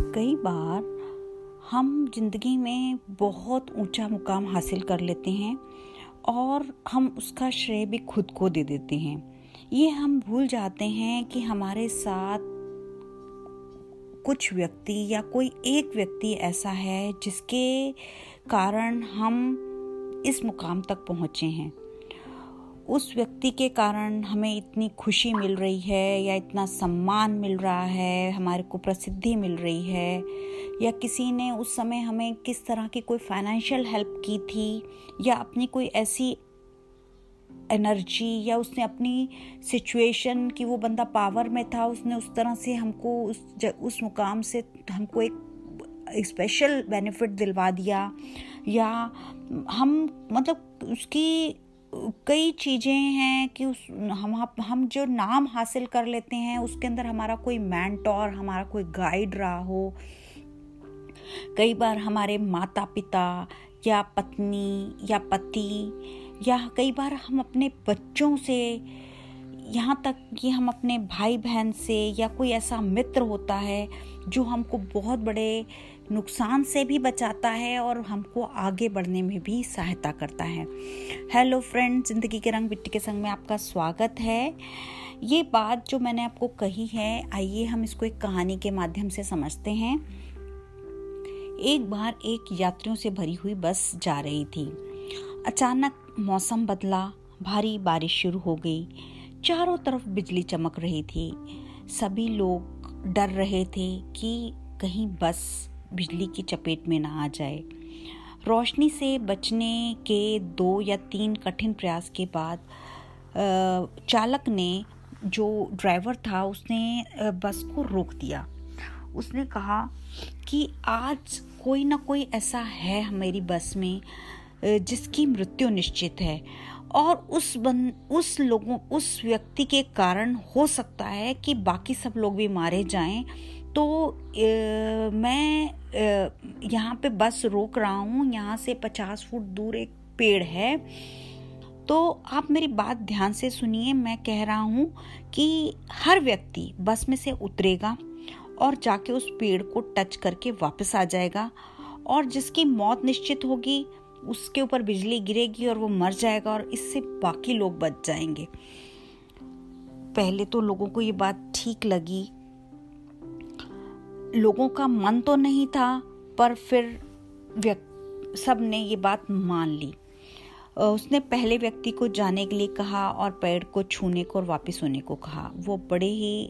कई बार हम ज़िंदगी में बहुत ऊँचा मुकाम हासिल कर लेते हैं और हम उसका श्रेय भी खुद को दे देते हैं। ये हम भूल जाते हैं कि हमारे साथ कुछ व्यक्ति या कोई एक व्यक्ति ऐसा है जिसके कारण हम इस मुकाम तक पहुँचे हैं। उस व्यक्ति के कारण हमें इतनी खुशी मिल रही है या इतना सम्मान मिल रहा है, हमारे को प्रसिद्धि मिल रही है, या किसी ने उस समय हमें किस तरह की कोई फाइनेंशियल हेल्प की थी, या अपनी कोई ऐसी एनर्जी या उसने अपनी सिचुएशन की वो बंदा पावर में था, उसने उस तरह से हमको उस उस मुकाम से हमको एक स्पेशल बेनिफिट दिलवा दिया, या हम मतलब उसकी कई चीज़ें हैं कि उस, हम हम जो नाम हासिल कर लेते हैं, उसके अंदर हमारा कोई मैंटोर हमारा कोई गाइड रहा हो। कई बार हमारे माता पिता या पत्नी या पति या कई बार हम अपने बच्चों से, यहाँ तक कि हम अपने भाई बहन से या कोई ऐसा मित्र होता है जो हमको बहुत बड़े नुकसान से भी बचाता है और हमको आगे बढ़ने में भी सहायता करता है। हेलो फ्रेंड ज़िंदगी के रंग मिट्टी के संग में आपका स्वागत है। ये बात जो मैंने आपको कही है, आइए हम इसको एक कहानी के माध्यम से समझते हैं। एक बार एक यात्रियों से भरी हुई बस जा रही थी। अचानक मौसम बदला, भारी बारिश शुरू हो गई। चारों तरफ़ बिजली चमक रही थी। सभी लोग डर रहे थे कि कहीं बस बिजली की चपेट में ना आ जाए। रोशनी से बचने के दो या तीन कठिन प्रयास के बाद चालक ने जो ड्राइवर था, उसने बस को रोक दिया। उसने कहा कि आज कोई ना कोई ऐसा है हमारी बस में जिसकी मृत्यु निश्चित है। और उस बन, उस लोगों, उस व्यक्ति के कारण हो सकता है कि बाकी सब लोग भी मारे जाएँ तो ए, मैं यहाँ पे बस रोक रहा हूँ। यहाँ से पचास फुट दूर एक पेड़ है। तो आप मेरी बात ध्यान से सुनिए। मैं कह रहा हूँ कि हर व्यक्ति बस में से उतरेगा और जाके उस पेड़ को टच करके वापस आ जाएगा और जिसकी मौत निश्चित होगी उसके ऊपर बिजली गिरेगी और वो मर जाएगा और इससे बाकी लोग बच जाएँगे। पहले तो लोगों को ये बात ठीक लगी लोगों का मन तो नहीं था, पर फिर सबने ये बात मान ली। उसने पहले व्यक्ति को जाने के लिए कहा और पेड़ को छूने को और वापस होने को कहा। वो बड़े ही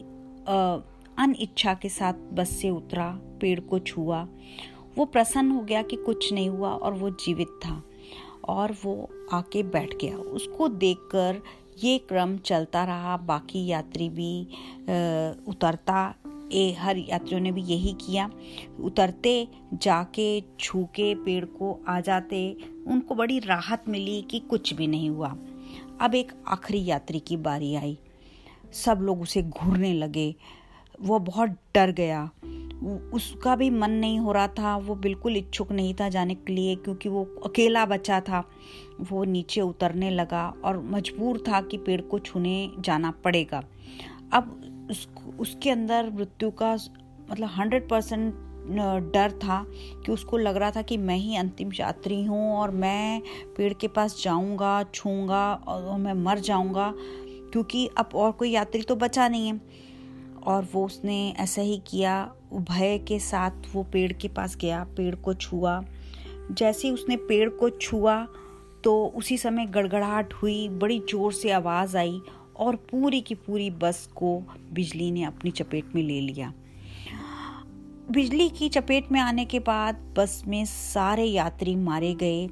अन इच्छा के साथ बस से उतरा, पेड़ को छुआ। वो प्रसन्न हो गया कि कुछ नहीं हुआ और वो जीवित था और वो आके बैठ गया। उसको देखकर ये क्रम चलता रहा। बाकी यात्री भी उतरता ए, हर यात्रियों ने भी यही किया। उतरते, जाके छू के पेड़ को आ जाते, उनको बड़ी राहत मिली कि कुछ भी नहीं हुआ। अब एक आखिरी यात्री की बारी आई। सब लोग उसे घूरने लगे। वो बहुत डर गया। उसका भी मन नहीं हो रहा था। वो बिल्कुल इच्छुक नहीं था जाने के लिए क्योंकि वो अकेला बचा था। वो नीचे उतरने लगा और मजबूर था कि पेड़ को छूने जाना पड़ेगा। अब उस उसके अंदर मृत्यु का मतलब हंड्रेड परसेंट डर था कि उसको लग रहा था कि मैं ही अंतिम यात्री हूँ और मैं पेड़ के पास जाऊँगा, छूँगा और मैं मर जाऊँगा, क्योंकि अब और कोई यात्री तो बचा नहीं है। और वो उसने ऐसा ही किया भय के साथ वो पेड़ के पास गया, पेड़ को छुआ। जैसे ही उसने पेड़ को छुआ तो उसी समय गड़गड़ाहट हुई, बड़ी ज़ोर से आवाज़ आई और पूरी की पूरी बस को बिजली ने अपनी चपेट में ले लिया। बिजली की चपेट में आने के बाद बस में सारे यात्री मारे गए।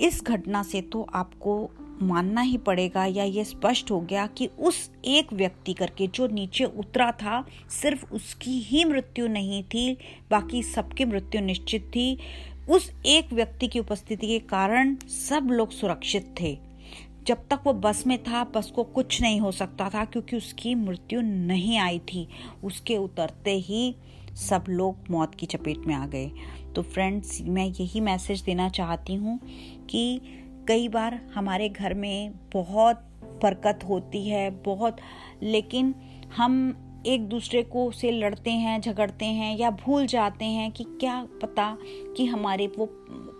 इस घटना से तो आपको मानना ही पड़ेगा या ये स्पष्ट हो गया कि उस एक व्यक्ति करके जो नीचे उतरा था, सिर्फ़ उसकी ही मृत्यु नहीं थी, बाकी सबकी मृत्यु निश्चित थी। उस एक व्यक्ति की उपस्थिति के कारण सब लोग सुरक्षित थे। जब तक वो बस में था, बस को कुछ नहीं हो सकता था क्योंकि उसकी मृत्यु नहीं आई थी। उसके उतरते ही सब लोग मौत की चपेट में आ गए। तो फ्रेंड्स मैं यही मैसेज देना चाहती हूँ कि कई बार हमारे घर में बहुत बरकत होती है, बहुत, लेकिन हम एक दूसरे को से लड़ते हैं, झगड़ते हैं या भूल जाते हैं कि क्या पता कि हमारे वो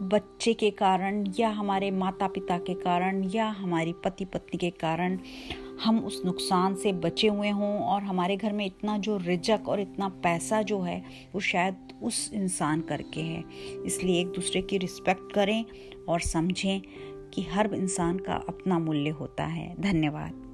बच्चे के कारण या हमारे माता पिता के कारण या हमारी पति पत्नी के कारण हम उस नुकसान से बचे हुए हों और हमारे घर में इतना जो रिजक और इतना पैसा जो है, वो शायद उस इंसान करके है। इसलिए एक दूसरे की रिस्पेक्ट करें और समझें कि हर इंसान का अपना मूल्य होता है। धन्यवाद।